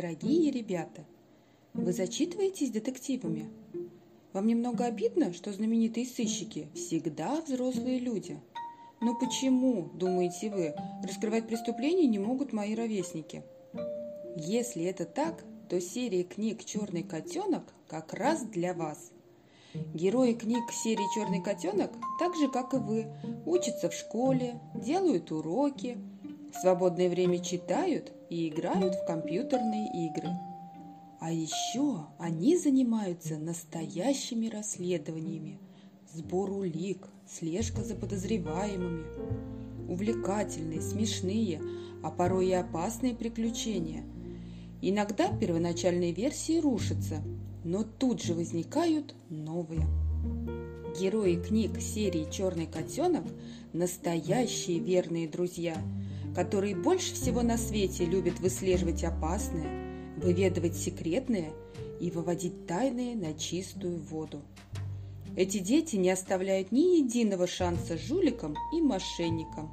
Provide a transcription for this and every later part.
Дорогие ребята, вы зачитываетесь детективами? Вам немного обидно, что знаменитые сыщики всегда взрослые люди? Но почему, думаете вы, раскрывать преступления не могут мои ровесники? Если это так, то серия книг «Черный котенок» как раз для вас. Герои книг серии «Черный котенок», так же, как и вы, учатся в школе, делают уроки, в свободное время читают и играют в компьютерные игры. А еще они занимаются настоящими расследованиями, сбор улик, слежка за подозреваемыми, увлекательные, смешные, а порой и опасные приключения. Иногда первоначальные версии рушатся, но тут же возникают новые. Герои книг серии «Черный котенок» – настоящие верные друзья – которые больше всего на свете любят выслеживать опасное, выведывать секретное и выводить тайные на чистую воду. Эти дети не оставляют ни единого шанса жуликам и мошенникам.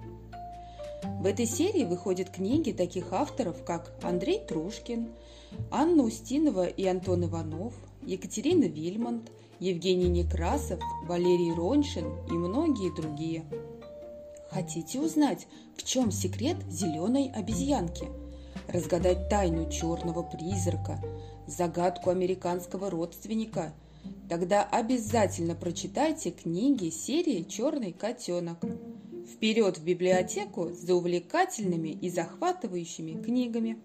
В этой серии выходят книги таких авторов, как Андрей Трушкин, Анна Устинова и Антон Иванов, Екатерина Вильмонт, Евгений Некрасов, Валерий Роншин и многие другие – Хотите узнать, в чем секрет зеленой обезьянки? Разгадать тайну черного призрака, загадку американского родственника? Тогда обязательно прочитайте книги серии «Черный котенок». Вперед в библиотеку за увлекательными и захватывающими книгами!